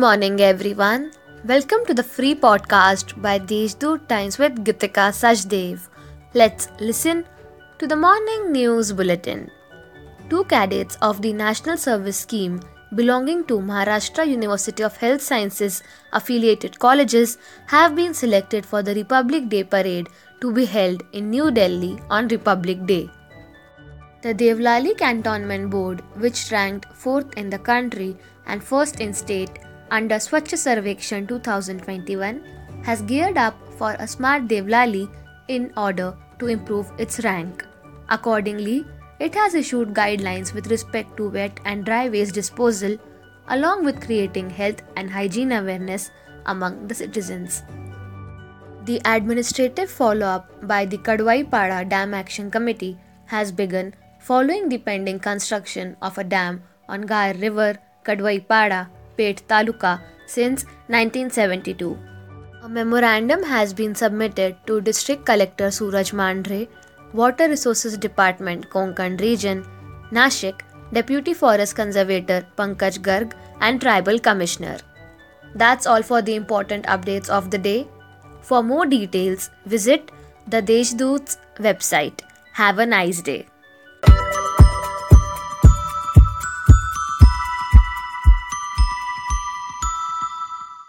morning, everyone. Welcome to the free podcast by Deshdoot Times with Gitika Sajdev. Let's listen to the morning news bulletin. Two cadets of the National Service Scheme belonging to Maharashtra University of Health Sciences affiliated colleges have been selected for the Republic Day parade to be held in New Delhi on Republic Day. The Devlali Cantonment Board, which ranked 4th in the country and 1st in state under Swachh Sarvekshan 2021, has geared up for a smart Devlali in order to improve its rank. Accordingly, it has issued guidelines with respect to wet and dry waste disposal, along with creating health and hygiene awareness among the citizens. The administrative follow up by the Kadwai Pada Dam Action Committee has begun following the pending construction of a dam on Gair River, Kadwai Peth Taluka since 1972. A memorandum has been submitted to District Collector Suraj Mandhare, Water Resources Department, Konkan Region, Nashik, Deputy Forest Conservator Pankaj Garg, and Tribal Commissioner. That's all for the important updates of the day. For more details, visit the Deshdoot's website. Have a nice day.